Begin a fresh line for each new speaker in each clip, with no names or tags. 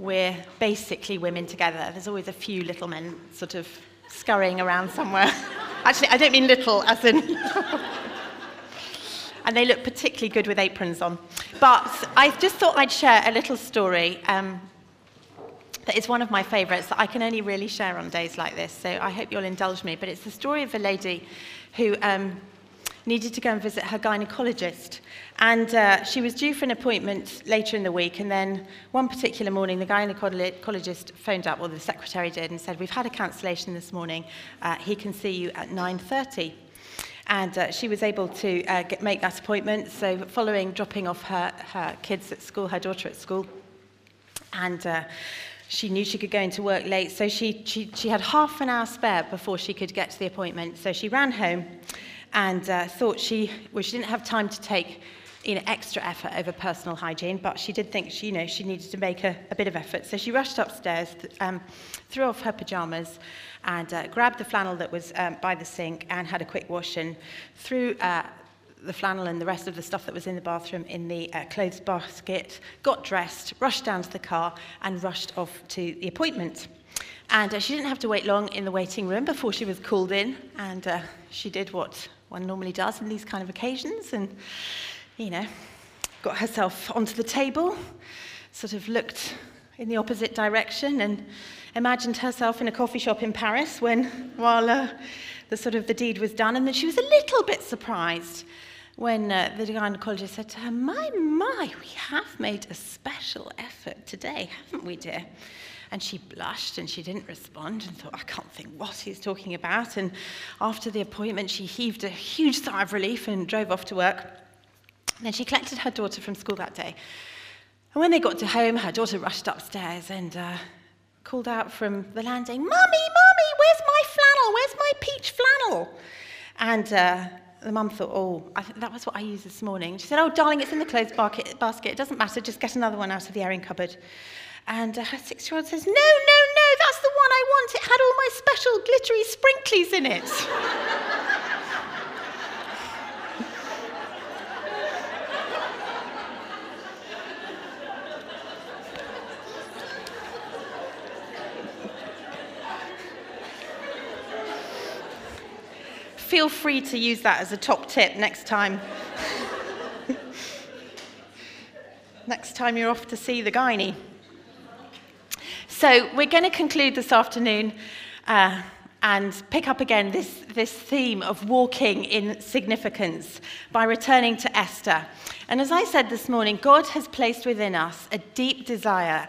we're basically women together. There's always a few little men sort of scurrying around somewhere. Actually, I don't mean little, as in. and they look particularly good with aprons on. But I just thought I'd share a little story um, that is one of my favourites that I can only really share on days like this. So I hope you'll indulge me. But it's the story of a lady who um, needed to go and visit her gynecologist. And uh, she was due for an appointment later in the week. And then one particular morning, the gynecologist phoned up, or the secretary did, and said, we've had a cancellation this morning. Uh, he can see you at 9.30. And uh, she was able to uh, get, make that appointment. So following dropping off her, her kids at school, her daughter at school, and uh, she knew she could go into work late, so she, she, she had half an hour spare before she could get to the appointment. So she ran home and uh, thought she, well, she didn't have time to take you know, extra effort over personal hygiene, but she did think she, you know, she needed to make a, a bit of effort. So she rushed upstairs, um, threw off her pajamas, and uh, grabbed the flannel that was um, by the sink and had a quick wash and threw uh, the flannel and the rest of the stuff that was in the bathroom in the uh, clothes basket, got dressed, rushed down to the car, and rushed off to the appointment. And uh, she didn't have to wait long in the waiting room before she was called in, and uh, she did what one normally does on these kind of occasions, and, you know, got herself onto the table, sort of looked in the opposite direction, and imagined herself in a coffee shop in Paris when, while uh, the sort of the deed was done, and then she was a little bit surprised when uh, the gynecologist said to her, My, my, we have made a special effort today, haven't we, dear? And she blushed and she didn't respond and thought, I can't think what he's talking about. And after the appointment, she heaved a huge sigh of relief and drove off to work. And then she collected her daughter from school that day. And when they got to home, her daughter rushed upstairs and uh, called out from the landing, Mummy, Mummy, where's my flannel? Where's my peach flannel? And uh, the mum thought, oh, that was what I used this morning. She said, oh, darling, it's in the clothes basket. It doesn't matter. Just get another one out of the airing cupboard. And uh, her six year old says, No, no, no, that's the one I want. It had all my special glittery sprinklies in it. Feel free to use that as a top tip next time. next time you're off to see the gynae. So we're going to conclude this afternoon uh, and pick up again this, this theme of walking in significance by returning to Esther. And as I said this morning, God has placed within us a deep desire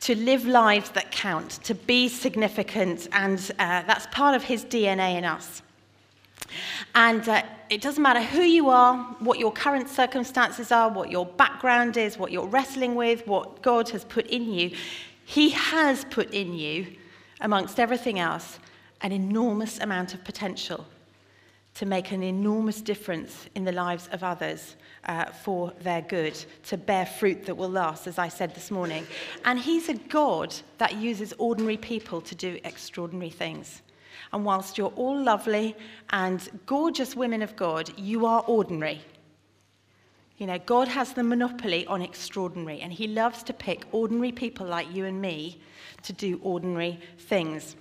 to live lives that count, to be significant, and uh, that's part of his DNA in us. And uh, it doesn't matter who you are, what your current circumstances are, what your background is, what you're wrestling with, what God has put in you. He has put in you, amongst everything else, an enormous amount of potential to make an enormous difference in the lives of others uh, for their good, to bear fruit that will last, as I said this morning. And He's a God that uses ordinary people to do extraordinary things. And whilst you're all lovely and gorgeous women of God, you are ordinary. You know, God has the monopoly on extraordinary, and He loves to pick ordinary people like you and me to do ordinary things.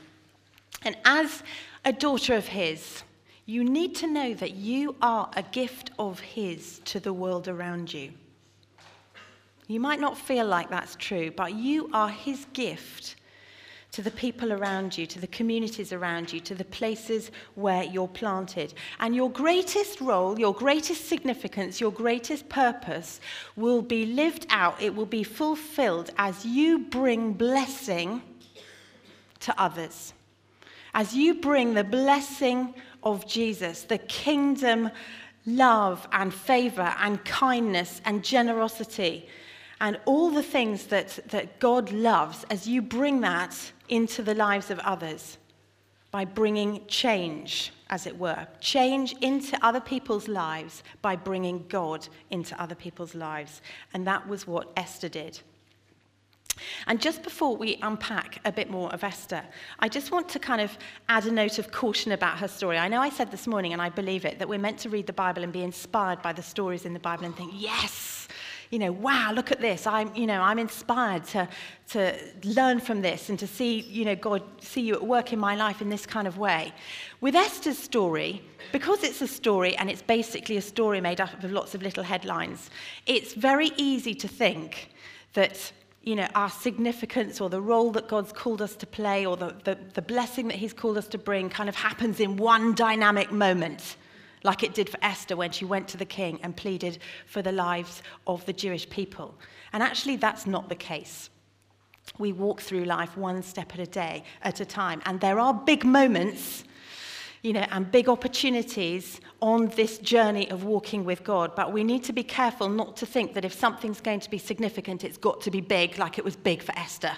And as a daughter of His, you need to know that you are a gift of His to the world around you. You might not feel like that's true, but you are His gift to the people around you, to the communities around you, to the places where you're planted. And your greatest role, your greatest significance, your greatest purpose will be lived out, it will be fulfilled as you bring blessing to others. As you bring the blessing of Jesus, the kingdom love and favor and kindness and generosity and all the things that, that God loves, as you bring that into the lives of others by bringing change, as it were. Change into other people's lives by bringing God into other people's lives. And that was what Esther did. And just before we unpack a bit more of Esther, I just want to kind of add a note of caution about her story. I know I said this morning, and I believe it, that we're meant to read the Bible and be inspired by the stories in the Bible and think, yes, you know, wow, look at this. I'm, you know, I'm inspired to, to learn from this and to see, you know, God, see you at work in my life in this kind of way. With Esther's story, because it's a story and it's basically a story made up of lots of little headlines, it's very easy to think that you know, our significance or the role that God's called us to play or the, the, the, blessing that He's called us to bring kind of happens in one dynamic moment, like it did for Esther when she went to the king and pleaded for the lives of the Jewish people. And actually, that's not the case. We walk through life one step at a day at a time, and there are big moments you know, and big opportunities on this journey of walking with God. But we need to be careful not to think that if something's going to be significant, it's got to be big, like it was big for Esther.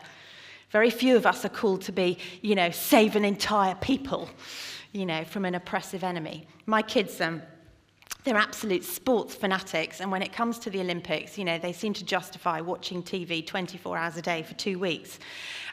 Very few of us are called to be, you know, save an entire people, you know, from an oppressive enemy. My kids, um, they're absolute sports fanatics, and when it comes to the Olympics, you know, they seem to justify watching TV 24 hours a day for two weeks.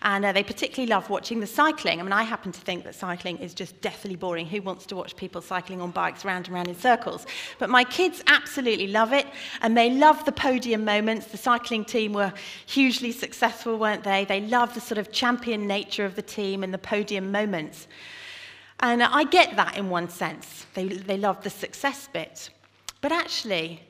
And uh, they particularly love watching the cycling. I mean, I happen to think that cycling is just deathly boring. Who wants to watch people cycling on bikes round and round in circles? But my kids absolutely love it, and they love the podium moments. The cycling team were hugely successful, weren't they? They love the sort of champion nature of the team and the podium moments. And I get that in one sense. They, they love the success bit. But actually,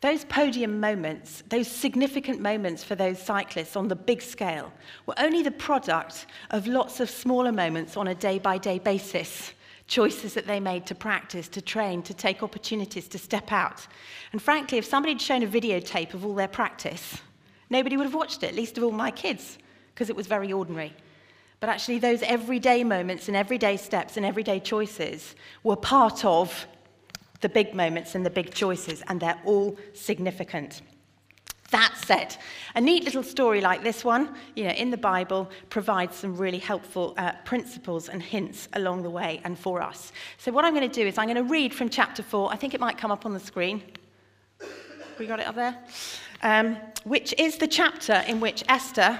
those podium moments, those significant moments for those cyclists on the big scale, were only the product of lots of smaller moments on a day by day basis. Choices that they made to practice, to train, to take opportunities to step out. And frankly, if somebody had shown a videotape of all their practice, nobody would have watched it, least of all my kids, because it was very ordinary. But actually, those everyday moments and everyday steps and everyday choices were part of the big moments and the big choices, and they're all significant. That said, a neat little story like this one, you know, in the Bible, provides some really helpful uh, principles and hints along the way and for us. So, what I'm going to do is I'm going to read from chapter 4. I think it might come up on the screen. We got it up there? Um, which is the chapter in which Esther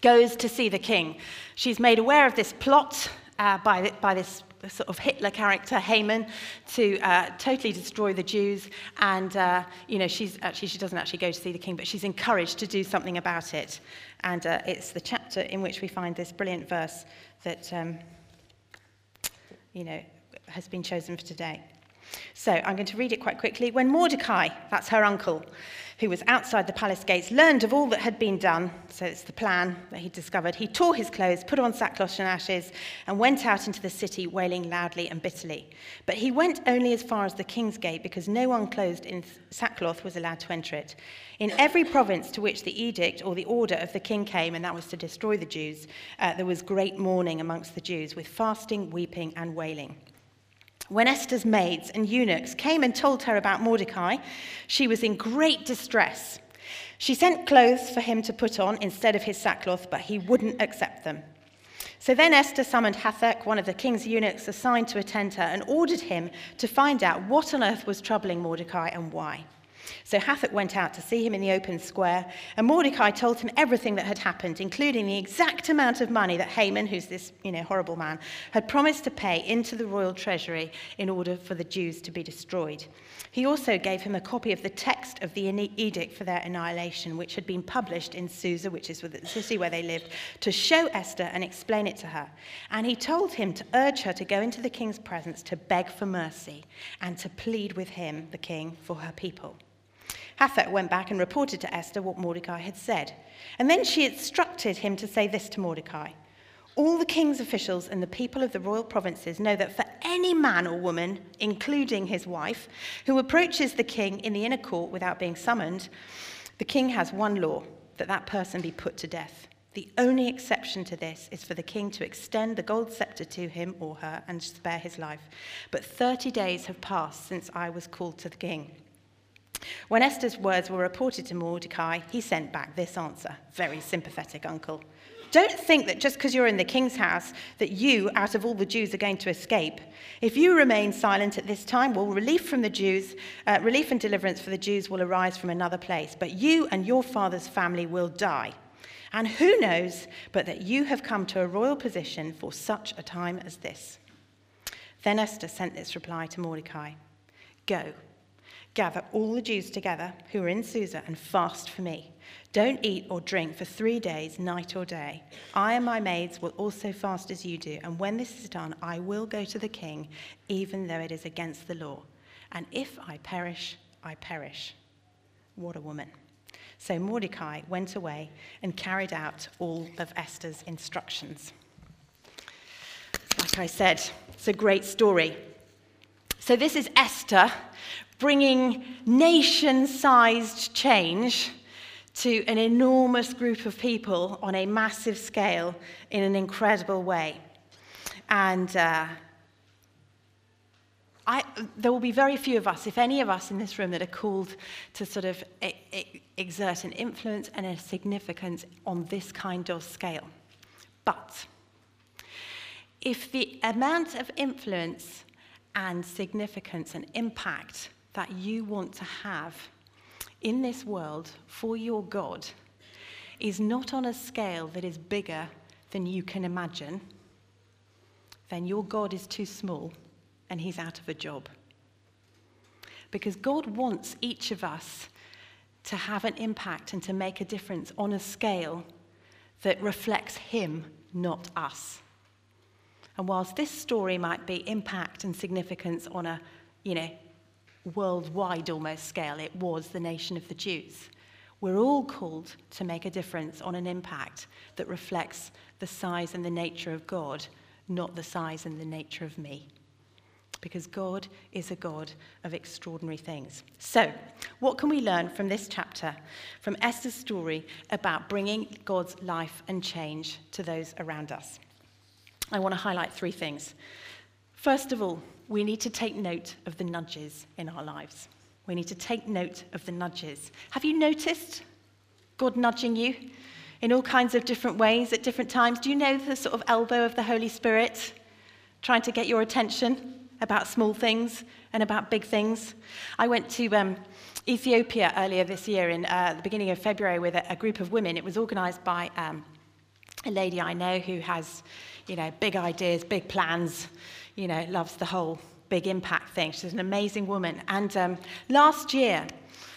goes to see the king. She's made aware of this plot uh, by, the, by this sort of Hitler character, Haman, to uh, totally destroy the Jews. And, uh, you know, she's actually, she doesn't actually go to see the king, but she's encouraged to do something about it. And uh, it's the chapter in which we find this brilliant verse that, um, you know, has been chosen for today. So I'm going to read it quite quickly. When Mordecai, that's her uncle, who was outside the palace gates, learned of all that had been done, so it's the plan that he discovered, he tore his clothes, put on sackcloth and ashes, and went out into the city wailing loudly and bitterly. But he went only as far as the king's gate, because no one clothed in sackcloth was allowed to enter it. In every province to which the edict or the order of the king came, and that was to destroy the Jews, uh, there was great mourning amongst the Jews, with fasting, weeping, and wailing. When Esther's maids and eunuchs came and told her about Mordecai, she was in great distress. She sent clothes for him to put on instead of his sackcloth, but he wouldn't accept them. So then Esther summoned Hathach, one of the king's eunuchs assigned to attend her, and ordered him to find out what on earth was troubling Mordecai and why. So Hathach went out to see him in the open square, and Mordecai told him everything that had happened, including the exact amount of money that Haman, who's this you know, horrible man, had promised to pay into the royal treasury in order for the Jews to be destroyed. He also gave him a copy of the text of the edict for their annihilation, which had been published in Susa, which is the city where they lived, to show Esther and explain it to her. And he told him to urge her to go into the king's presence to beg for mercy and to plead with him, the king, for her people. Hathach went back and reported to Esther what Mordecai had said. And then she instructed him to say this to Mordecai All the king's officials and the people of the royal provinces know that for any man or woman, including his wife, who approaches the king in the inner court without being summoned, the king has one law that that person be put to death. The only exception to this is for the king to extend the gold scepter to him or her and spare his life. But 30 days have passed since I was called to the king. When Esther's words were reported to Mordecai, he sent back this answer Very sympathetic, uncle. Don't think that just because you're in the king's house that you, out of all the Jews, are going to escape. If you remain silent at this time, well, relief from the Jews, uh, relief and deliverance for the Jews will arise from another place. But you and your father's family will die. And who knows but that you have come to a royal position for such a time as this? Then Esther sent this reply to Mordecai Go Gather all the Jews together who are in Susa and fast for me. Don't eat or drink for three days, night or day. I and my maids will also fast as you do, and when this is done, I will go to the king, even though it is against the law. And if I perish, I perish. What a woman. So Mordecai went away and carried out all of Esther's instructions. Like I said, it's a great story. So this is Esther bringing nation sized change to an enormous group of people on a massive scale in an incredible way. And uh, I, there will be very few of us, if any of us in this room, that are called to sort of exert an influence and a significance on this kind of scale. But if the amount of influence and significance and impact that you want to have in this world for your God is not on a scale that is bigger than you can imagine, then your God is too small and he's out of a job. Because God wants each of us to have an impact and to make a difference on a scale that reflects him, not us. And whilst this story might be impact and significance on a, you know, worldwide almost scale, it was the nation of the Jews. We're all called to make a difference on an impact that reflects the size and the nature of God, not the size and the nature of me. Because God is a God of extraordinary things. So, what can we learn from this chapter, from Esther's story about bringing God's life and change to those around us? I want to highlight three things. First of all, we need to take note of the nudges in our lives. We need to take note of the nudges. Have you noticed God nudging you in all kinds of different ways at different times? Do you know the sort of elbow of the Holy Spirit trying to get your attention about small things and about big things? I went to um, Ethiopia earlier this year in uh, the beginning of February with a, a, group of women. It was organized by um, a lady I know who has, you know, big ideas, big plans you know, loves the whole big impact thing. She's an amazing woman. And um, last year,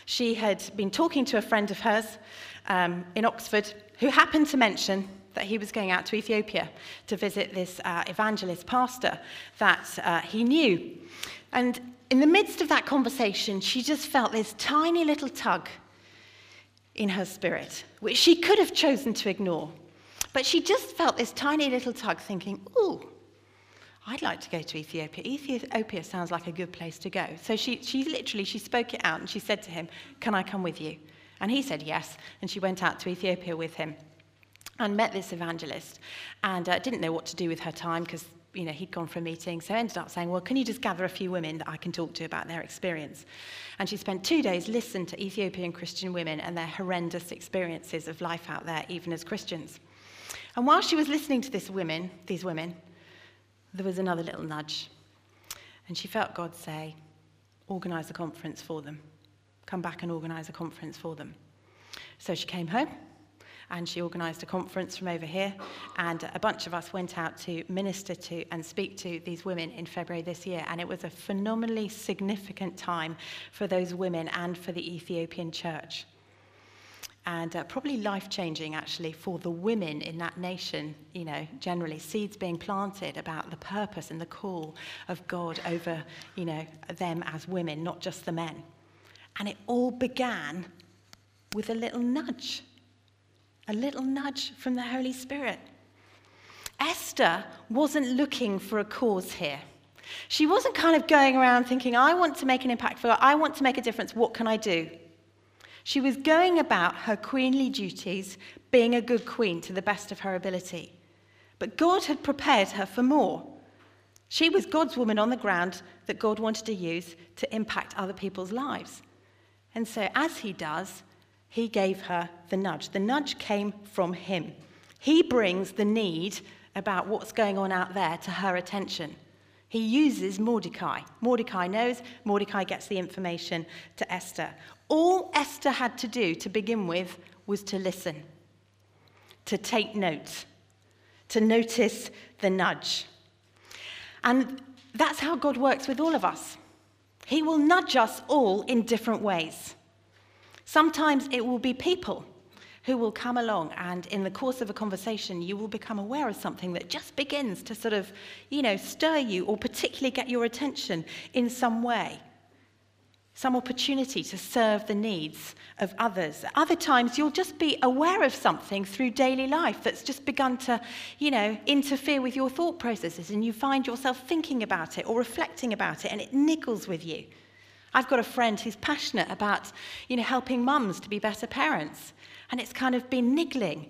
she had been talking to a friend of hers um, in Oxford who happened to mention that he was going out to Ethiopia to visit this uh, evangelist pastor that uh, he knew. And in the midst of that conversation, she just felt this tiny little tug in her spirit, which she could have chosen to ignore. But she just felt this tiny little tug, thinking, ooh, I'd like to go to Ethiopia. Ethiopia sounds like a good place to go. So she, she literally, she spoke it out and she said to him, can I come with you? And he said yes. And she went out to Ethiopia with him and met this evangelist and uh, didn't know what to do with her time because you know, he'd gone for a meeting, so ended up saying, well, can you just gather a few women that I can talk to about their experience? And she spent two days listening to Ethiopian Christian women and their horrendous experiences of life out there, even as Christians. And while she was listening to this women, these women, there was another little nudge. And she felt God say, organize a conference for them. Come back and organize a conference for them. So she came home and she organised a conference from over here. And a bunch of us went out to minister to and speak to these women in February this year. And it was a phenomenally significant time for those women and for the Ethiopian church and uh, probably life changing actually for the women in that nation, you know, generally, seeds being planted about the purpose and the call of God over, you know, them as women, not just the men. And it all began with a little nudge, a little nudge from the Holy Spirit. Esther wasn't looking for a cause here. She wasn't kind of going around thinking, I want to make an impact for God, I want to make a difference, what can I do? She was going about her queenly duties, being a good queen to the best of her ability. But God had prepared her for more. She was God's woman on the ground that God wanted to use to impact other people's lives. And so, as he does, he gave her the nudge. The nudge came from him. He brings the need about what's going on out there to her attention. He uses Mordecai. Mordecai knows, Mordecai gets the information to Esther. All Esther had to do to begin with was to listen, to take note, to notice the nudge. And that's how God works with all of us. He will nudge us all in different ways. Sometimes it will be people who will come along and in the course of a conversation you will become aware of something that just begins to sort of you know stir you or particularly get your attention in some way some opportunity to serve the needs of others. Other times, you'll just be aware of something through daily life that's just begun to, you know, interfere with your thought processes, and you find yourself thinking about it or reflecting about it, and it niggles with you. I've got a friend who's passionate about, you know, helping mums to be better parents, and it's kind of been niggling.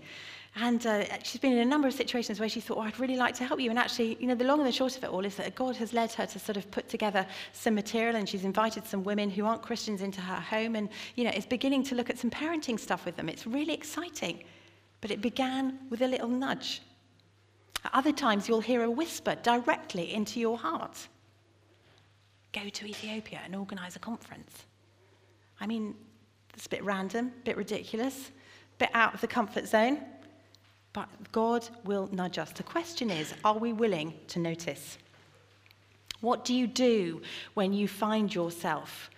And uh, she's been in a number of situations where she thought, oh, I'd really like to help you. And actually, you know, the long and the short of it all is that God has led her to sort of put together some material and she's invited some women who aren't Christians into her home and, you know, is beginning to look at some parenting stuff with them. It's really exciting. But it began with a little nudge. At other times, you'll hear a whisper directly into your heart go to Ethiopia and organize a conference. I mean, it's a bit random, a bit ridiculous, a bit out of the comfort zone. But God will nudge us. The question is are we willing to notice? What do you do when you find yourself,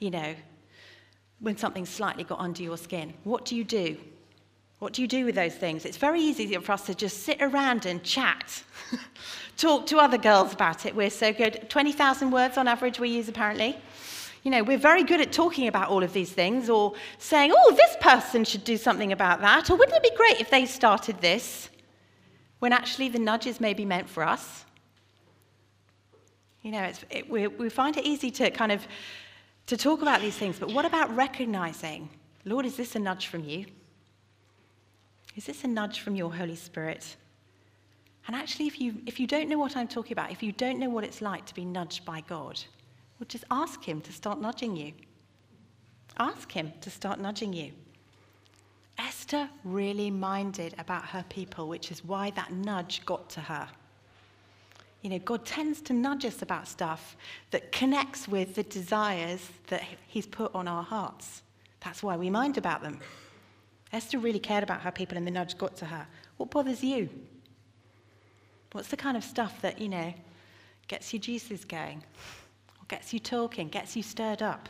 you know, when something slightly got under your skin? What do you do? What do you do with those things? It's very easy for us to just sit around and chat, talk to other girls about it. We're so good. 20,000 words on average we use, apparently. You know, we're very good at talking about all of these things or saying, oh, this person should do something about that, or wouldn't it be great if they started this? When actually the nudges may be meant for us. You know, it, we, we find it easy to kind of to talk about these things, but what about recognizing, Lord, is this a nudge from you? Is this a nudge from your Holy Spirit? And actually, if you, if you don't know what I'm talking about, if you don't know what it's like to be nudged by God, well, just ask Him to start nudging you. Ask Him to start nudging you. Esther really minded about her people, which is why that nudge got to her. You know, God tends to nudge us about stuff that connects with the desires that He's put on our hearts. That's why we mind about them. Esther really cared about her people, and the nudge got to her. What bothers you? What's the kind of stuff that, you know, gets your juices going? Gets you talking, gets you stirred up?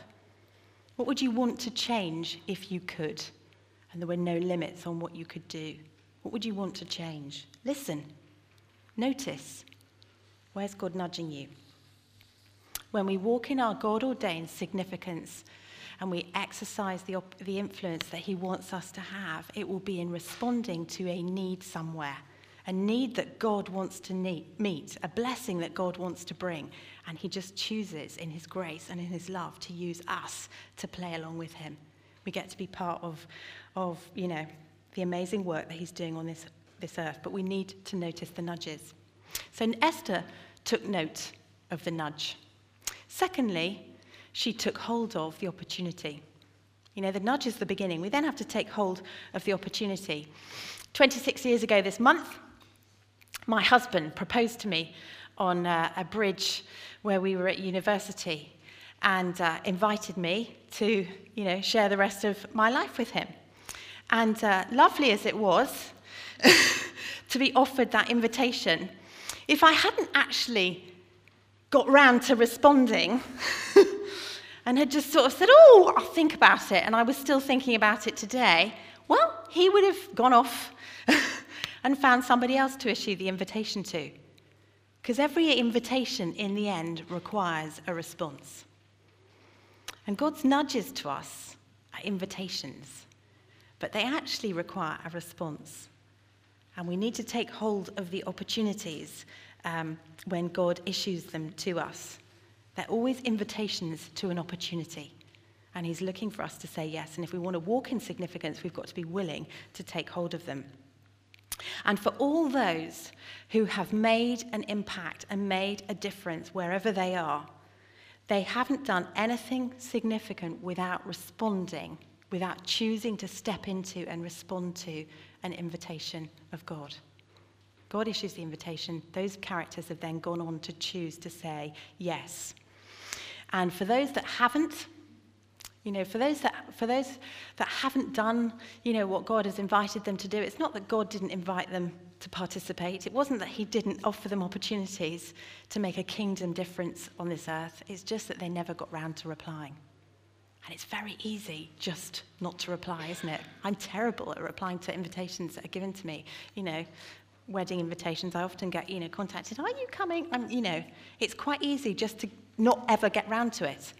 What would you want to change if you could and there were no limits on what you could do? What would you want to change? Listen, notice. Where's God nudging you? When we walk in our God ordained significance and we exercise the, op- the influence that He wants us to have, it will be in responding to a need somewhere a need that God wants to meet, a blessing that God wants to bring. And He just chooses in His grace and in His love to use us to play along with Him. We get to be part of, of you know, the amazing work that He's doing on this, this earth, but we need to notice the nudges. So Esther took note of the nudge. Secondly, she took hold of the opportunity. You know, the nudge is the beginning. We then have to take hold of the opportunity. 26 years ago this month, my husband proposed to me on uh, a bridge where we were at university and uh, invited me to, you know, share the rest of my life with him. And uh, lovely as it was to be offered that invitation, if I hadn't actually got round to responding and had just sort of said, oh, I'll think about it, and I was still thinking about it today, well, he would have gone off and found somebody else to issue the invitation to. Because every invitation in the end requires a response. And God's nudges to us are invitations, but they actually require a response. And we need to take hold of the opportunities um, when God issues them to us. They're always invitations to an opportunity. And He's looking for us to say yes. And if we want to walk in significance, we've got to be willing to take hold of them. And for all those who have made an impact and made a difference wherever they are, they haven't done anything significant without responding, without choosing to step into and respond to an invitation of God. God issues the invitation. Those characters have then gone on to choose to say yes. And for those that haven't, you know, for those that for those that haven't done, you know, what God has invited them to do, it's not that God didn't invite them to participate. It wasn't that he didn't offer them opportunities to make a kingdom difference on this earth. It's just that they never got round to replying. And it's very easy just not to reply, isn't it? I'm terrible at replying to invitations that are given to me. You know, wedding invitations, I often get, you know, contacted, are you coming? I'm, you know, it's quite easy just to not ever get round to it.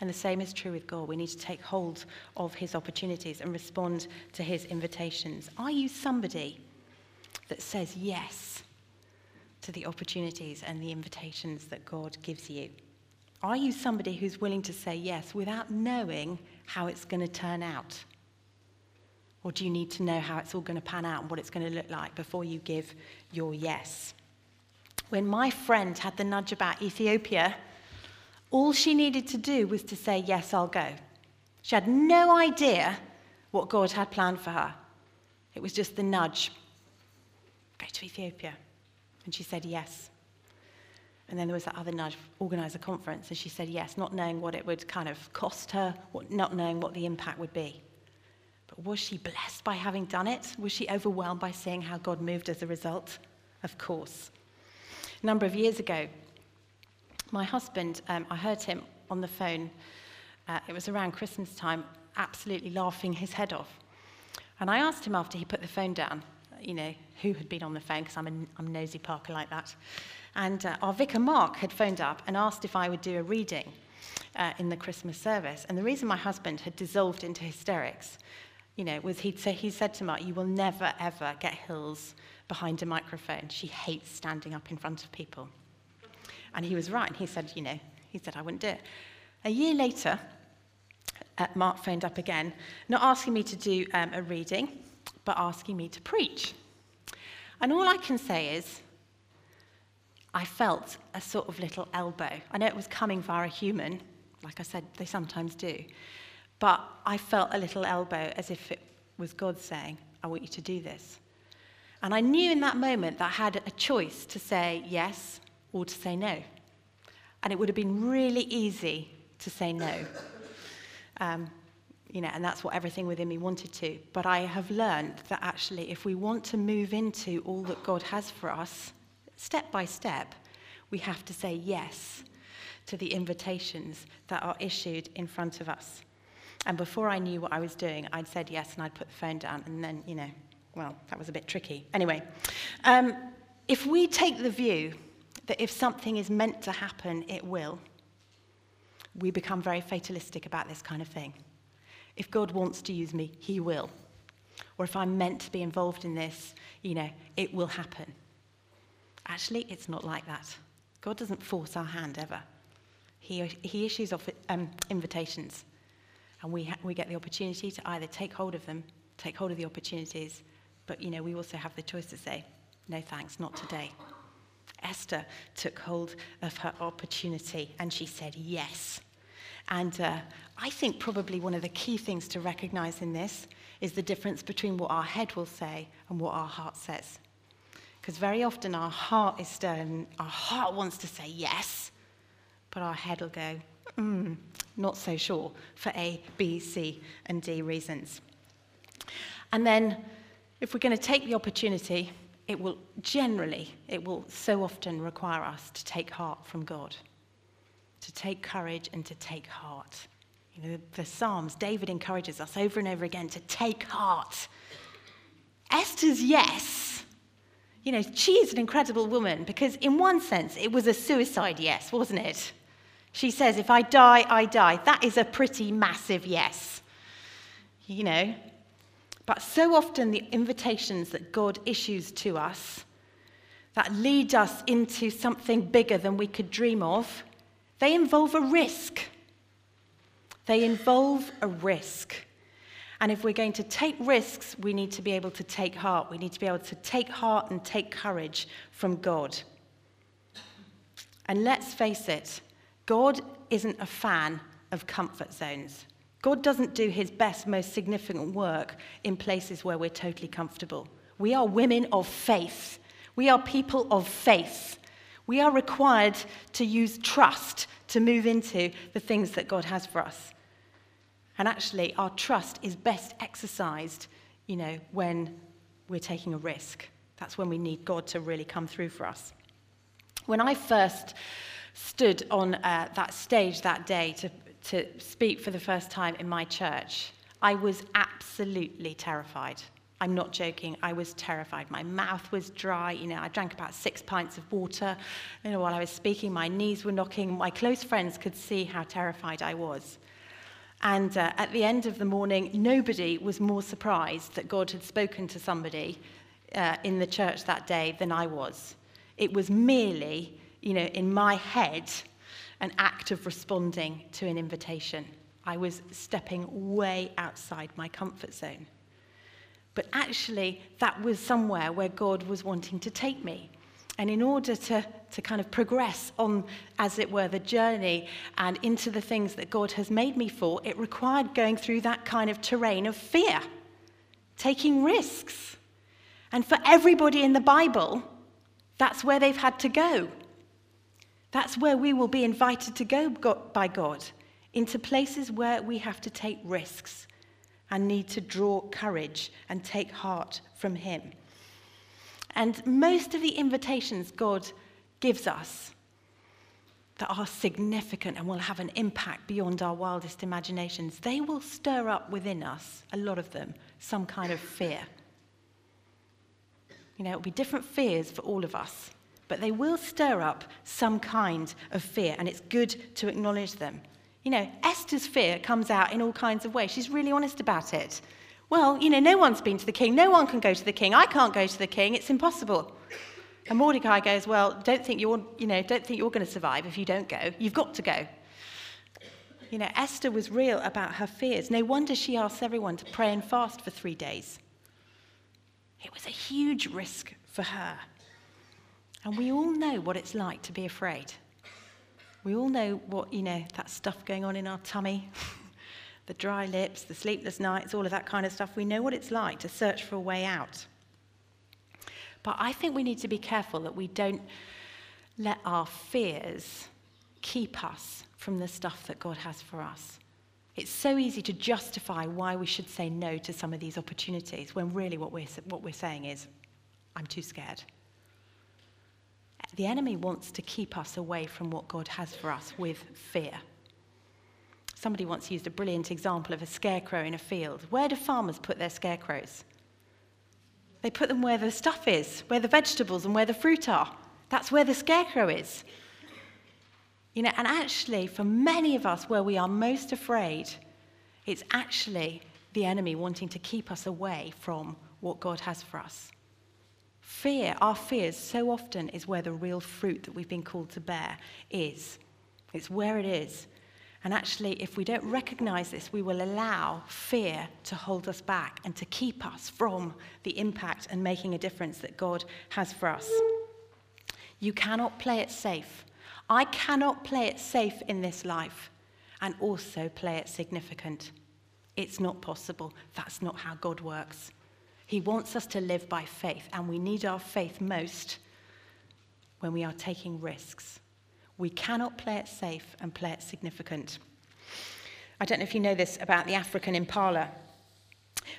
And the same is true with God. We need to take hold of his opportunities and respond to his invitations. Are you somebody that says yes to the opportunities and the invitations that God gives you? Are you somebody who's willing to say yes without knowing how it's going to turn out? Or do you need to know how it's all going to pan out and what it's going to look like before you give your yes? When my friend had the nudge about Ethiopia, all she needed to do was to say, Yes, I'll go. She had no idea what God had planned for her. It was just the nudge go to Ethiopia. And she said yes. And then there was that other nudge, organize a conference. And she said yes, not knowing what it would kind of cost her, not knowing what the impact would be. But was she blessed by having done it? Was she overwhelmed by seeing how God moved as a result? Of course. A number of years ago, my husband, um, I heard him on the phone, uh, it was around Christmas time, absolutely laughing his head off. And I asked him after he put the phone down, you know, who had been on the phone, because I'm a I'm nosy Parker like that. And uh, our vicar, Mark, had phoned up and asked if I would do a reading uh, in the Christmas service. And the reason my husband had dissolved into hysterics, you know, was he'd say, he said to Mark, you will never, ever get Hils behind a microphone. She hates standing up in front of people. And he was right. And he said, you know, he said, I wouldn't do it. A year later, uh, Mark phoned up again, not asking me to do um, a reading, but asking me to preach. And all I can say is, I felt a sort of little elbow. I know it was coming via a human, like I said, they sometimes do. But I felt a little elbow as if it was God saying, I want you to do this. And I knew in that moment that I had a choice to say yes or to say no. And it would have been really easy to say no. Um, you know, and that's what everything within me wanted to. But I have learned that actually, if we want to move into all that God has for us, step by step, we have to say yes to the invitations that are issued in front of us. And before I knew what I was doing, I'd said yes and I'd put the phone down. And then, you know, well, that was a bit tricky. Anyway, um, if we take the view that if something is meant to happen, it will, we become very fatalistic about this kind of thing. If God wants to use me, He will. Or if I'm meant to be involved in this, you know, it will happen. Actually, it's not like that. God doesn't force our hand ever. He, he issues off, um, invitations, and we, ha- we get the opportunity to either take hold of them, take hold of the opportunities, but you know, we also have the choice to say, no thanks, not today. Esther took hold of her opportunity and she said yes. And uh, I think probably one of the key things to recognize in this is the difference between what our head will say and what our heart says. Because very often our heart is stirred our heart wants to say yes, but our head will go, mm, not so sure for A, B, C, and D reasons. And then if we're going to take the opportunity it will generally, it will so often require us to take heart from God, to take courage and to take heart. You know, the Psalms, David encourages us over and over again to take heart. Esther's yes. You know, she is an incredible woman because, in one sense, it was a suicide yes, wasn't it? She says, If I die, I die. That is a pretty massive yes. You know, but so often, the invitations that God issues to us that lead us into something bigger than we could dream of, they involve a risk. They involve a risk. And if we're going to take risks, we need to be able to take heart. We need to be able to take heart and take courage from God. And let's face it, God isn't a fan of comfort zones. God doesn't do his best, most significant work in places where we're totally comfortable. We are women of faith. We are people of faith. We are required to use trust to move into the things that God has for us. And actually, our trust is best exercised, you know, when we're taking a risk. That's when we need God to really come through for us. When I first stood on uh, that stage that day to, to speak for the first time in my church, I was absolutely terrified. I'm not joking. I was terrified. My mouth was dry. You know, I drank about six pints of water. You know, while I was speaking, my knees were knocking. My close friends could see how terrified I was. And uh, at the end of the morning, nobody was more surprised that God had spoken to somebody uh, in the church that day than I was. It was merely, you know, in my head, an act of responding to an invitation. I was stepping way outside my comfort zone. But actually, that was somewhere where God was wanting to take me. And in order to, to kind of progress on, as it were, the journey and into the things that God has made me for, it required going through that kind of terrain of fear, taking risks. And for everybody in the Bible, that's where they've had to go. That's where we will be invited to go by God, into places where we have to take risks and need to draw courage and take heart from Him. And most of the invitations God gives us that are significant and will have an impact beyond our wildest imaginations, they will stir up within us, a lot of them, some kind of fear. You know, it'll be different fears for all of us, but they will stir up some kind of fear, and it's good to acknowledge them. You know, Esther's fear comes out in all kinds of ways. She's really honest about it. Well, you know, no one's been to the king. No one can go to the king. I can't go to the king. It's impossible. And Mordecai goes, Well, don't think you're, you know, don't think you're going to survive if you don't go. You've got to go. You know, Esther was real about her fears. No wonder she asked everyone to pray and fast for three days. It was a huge risk for her. And we all know what it's like to be afraid. We all know what, you know, that stuff going on in our tummy, the dry lips, the sleepless nights, all of that kind of stuff. We know what it's like to search for a way out. But I think we need to be careful that we don't let our fears keep us from the stuff that God has for us. It's so easy to justify why we should say no to some of these opportunities when really what we're, what we're saying is, I'm too scared. The enemy wants to keep us away from what God has for us with fear. Somebody once used a brilliant example of a scarecrow in a field. Where do farmers put their scarecrows? They put them where the stuff is, where the vegetables and where the fruit are. That's where the scarecrow is. You know, and actually, for many of us, where we are most afraid, it's actually the enemy wanting to keep us away from what God has for us. Fear, our fears, so often is where the real fruit that we've been called to bear is. It's where it is. And actually, if we don't recognize this, we will allow fear to hold us back and to keep us from the impact and making a difference that God has for us. You cannot play it safe. I cannot play it safe in this life and also play it significant. It's not possible. That's not how God works. He wants us to live by faith, and we need our faith most when we are taking risks. We cannot play it safe and play it significant. I don't know if you know this about the African impala,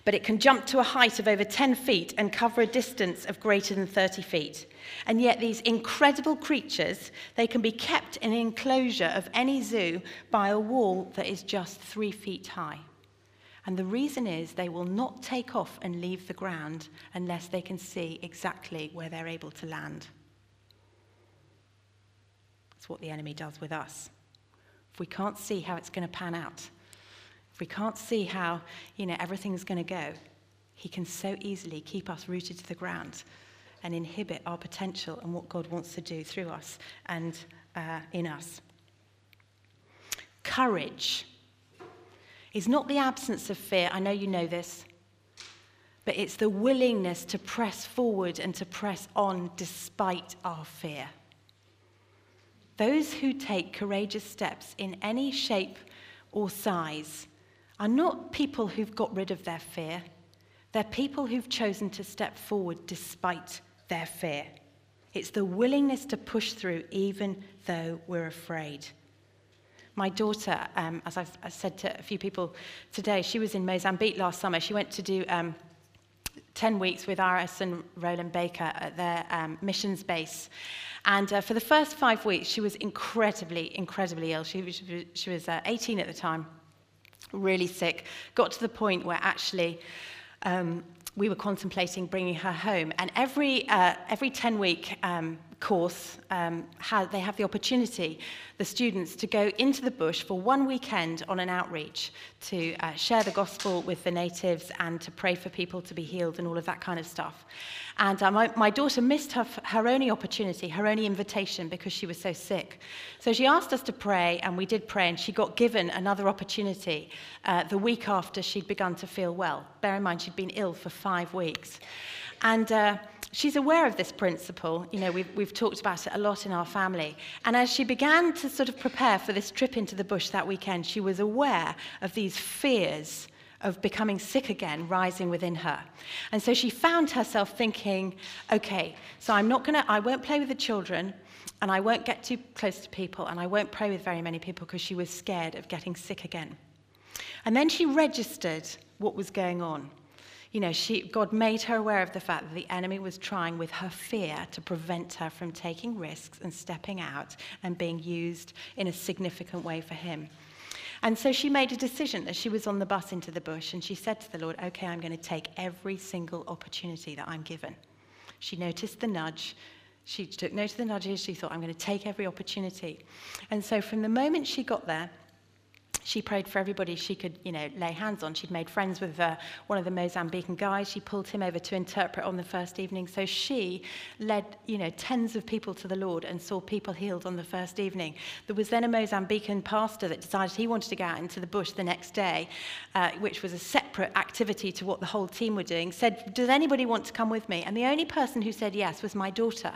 but it can jump to a height of over 10 feet and cover a distance of greater than 30 feet. And yet, these incredible creatures, they can be kept in an enclosure of any zoo by a wall that is just three feet high. And the reason is they will not take off and leave the ground unless they can see exactly where they're able to land. That's what the enemy does with us. If we can't see how it's going to pan out, if we can't see how, you know, everything's going to go, he can so easily keep us rooted to the ground and inhibit our potential and what God wants to do through us and uh, in us. Courage is not the absence of fear. I know you know this. But it's the willingness to press forward and to press on despite our fear. Those who take courageous steps in any shape or size are not people who've got rid of their fear. They're people who've chosen to step forward despite their fear. It's the willingness to push through even though we're afraid. My daughter, um, as I've I said to a few people today, she was in Mozambique last summer. She went to do um, 10 weeks with RS and Roland Baker at their um, missions base. And uh, for the first five weeks, she was incredibly, incredibly ill. She, she, she was uh, 18 at the time, really sick. Got to the point where actually um, we were contemplating bringing her home. And every, uh, every 10 week um, course, um, they have the opportunity, the students, to go into the bush for one weekend on an outreach to uh, share the gospel with the natives and to pray for people to be healed and all of that kind of stuff. And uh, my, my daughter missed her, her only opportunity, her only invitation, because she was so sick. So she asked us to pray, and we did pray, and she got given another opportunity uh, the week after she'd begun to feel well. Bear in mind, she'd been ill for five weeks. And uh, she's aware of this principle. You know, we've, we've talked about it a lot in our family. And as she began to sort of prepare for this trip into the bush that weekend, she was aware of these fears of becoming sick again rising within her. And so she found herself thinking, okay, so I'm not going to, I won't play with the children, and I won't get too close to people, and I won't pray with very many people because she was scared of getting sick again. And then she registered what was going on. You know, she, God made her aware of the fact that the enemy was trying with her fear to prevent her from taking risks and stepping out and being used in a significant way for him. And so she made a decision as she was on the bus into the bush, and she said to the Lord, Okay, I'm going to take every single opportunity that I'm given. She noticed the nudge. She took note of the nudges. She thought, I'm going to take every opportunity. And so from the moment she got there, she prayed for everybody she could, you know, lay hands on. She'd made friends with uh, one of the Mozambican guys. She pulled him over to interpret on the first evening. So she led, you know, tens of people to the Lord and saw people healed on the first evening. There was then a Mozambican pastor that decided he wanted to go out into the bush the next day, uh, which was a separate activity to what the whole team were doing. Said, "Does anybody want to come with me?" And the only person who said yes was my daughter.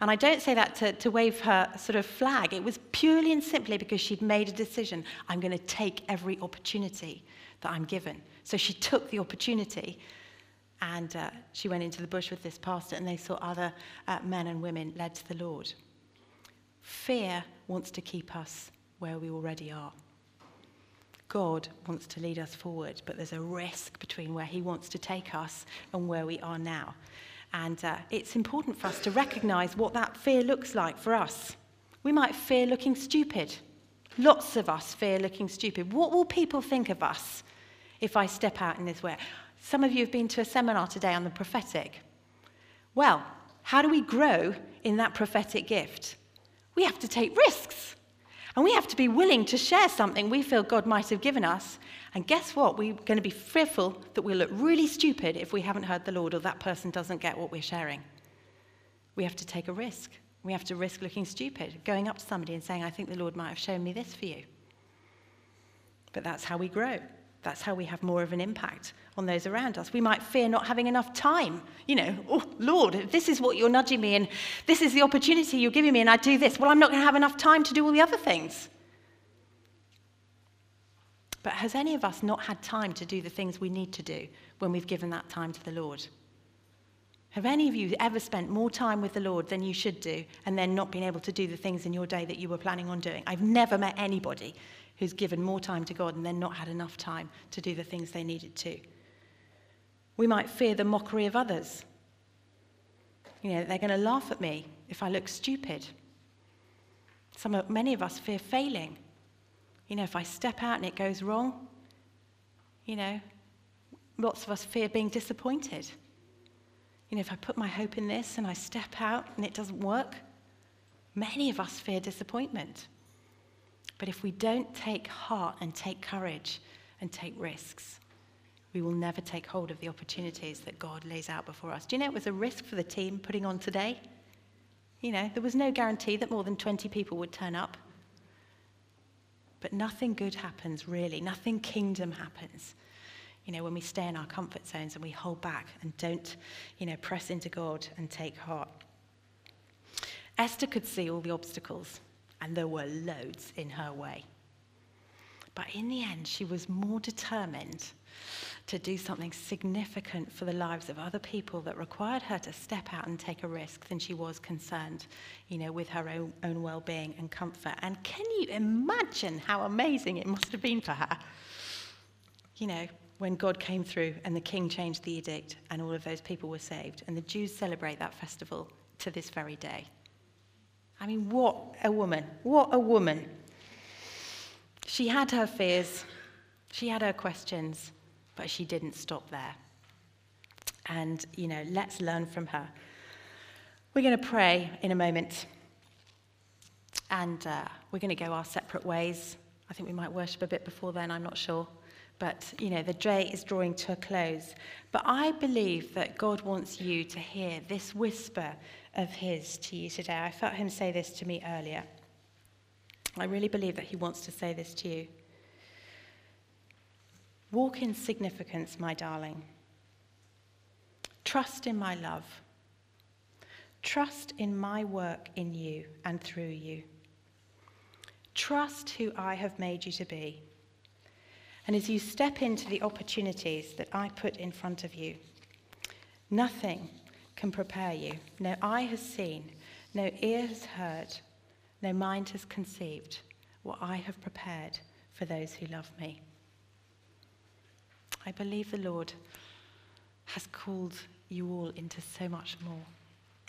And I don't say that to, to wave her sort of flag. It was purely and simply because she'd made a decision. I'm going to take every opportunity that I'm given. So she took the opportunity and uh, she went into the bush with this pastor, and they saw other uh, men and women led to the Lord. Fear wants to keep us where we already are. God wants to lead us forward, but there's a risk between where He wants to take us and where we are now. And uh, it's important for us to recognize what that fear looks like for us. We might fear looking stupid. Lots of us fear looking stupid. What will people think of us if I step out in this way? Some of you have been to a seminar today on the prophetic. Well, how do we grow in that prophetic gift? We have to take risks. And we have to be willing to share something we feel God might have given us. And guess what? We're going to be fearful that we'll look really stupid if we haven't heard the Lord or that person doesn't get what we're sharing. We have to take a risk. We have to risk looking stupid, going up to somebody and saying, I think the Lord might have shown me this for you. But that's how we grow. That's how we have more of an impact on those around us. We might fear not having enough time. You know, oh, Lord, this is what you're nudging me, and this is the opportunity you're giving me, and I do this. Well, I'm not going to have enough time to do all the other things. But has any of us not had time to do the things we need to do when we've given that time to the Lord? Have any of you ever spent more time with the Lord than you should do and then not been able to do the things in your day that you were planning on doing? I've never met anybody who's given more time to God and then not had enough time to do the things they needed to. We might fear the mockery of others. You know, they're going to laugh at me if I look stupid. Some many of us fear failing. You know, if I step out and it goes wrong, you know, lots of us fear being disappointed. You know, if I put my hope in this and I step out and it doesn't work, many of us fear disappointment. But if we don't take heart and take courage and take risks, we will never take hold of the opportunities that God lays out before us. Do you know it was a risk for the team putting on today? You know, there was no guarantee that more than 20 people would turn up. But nothing good happens, really. Nothing kingdom happens. You know, when we stay in our comfort zones and we hold back and don't, you know, press into God and take heart. Esther could see all the obstacles, and there were loads in her way. But in the end, she was more determined to do something significant for the lives of other people that required her to step out and take a risk than she was concerned, you know, with her own, own well-being and comfort. And can you imagine how amazing it must have been for her? You know, when God came through and the king changed the edict and all of those people were saved. And the Jews celebrate that festival to this very day. I mean, what a woman! What a woman! She had her fears, she had her questions, but she didn't stop there. And, you know, let's learn from her. We're going to pray in a moment. And uh, we're going to go our separate ways. I think we might worship a bit before then, I'm not sure. But, you know, the day is drawing to a close. But I believe that God wants you to hear this whisper of His to you today. I felt Him say this to me earlier. I really believe that He wants to say this to you. Walk in significance, my darling. Trust in my love. Trust in my work in you and through you. Trust who I have made you to be. And as you step into the opportunities that I put in front of you, nothing can prepare you. No eye has seen, no ear has heard, no mind has conceived what I have prepared for those who love me. I believe the Lord has called you all into so much more.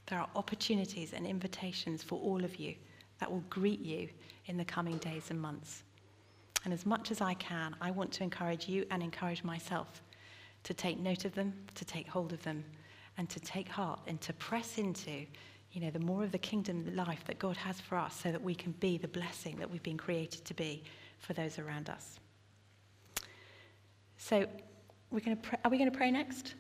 There are opportunities and invitations for all of you that will greet you in the coming days and months. And as much as I can, I want to encourage you and encourage myself to take note of them, to take hold of them, and to take heart and to press into, you know, the more of the kingdom life that God has for us so that we can be the blessing that we've been created to be for those around us. So we're going to are we going to pray next?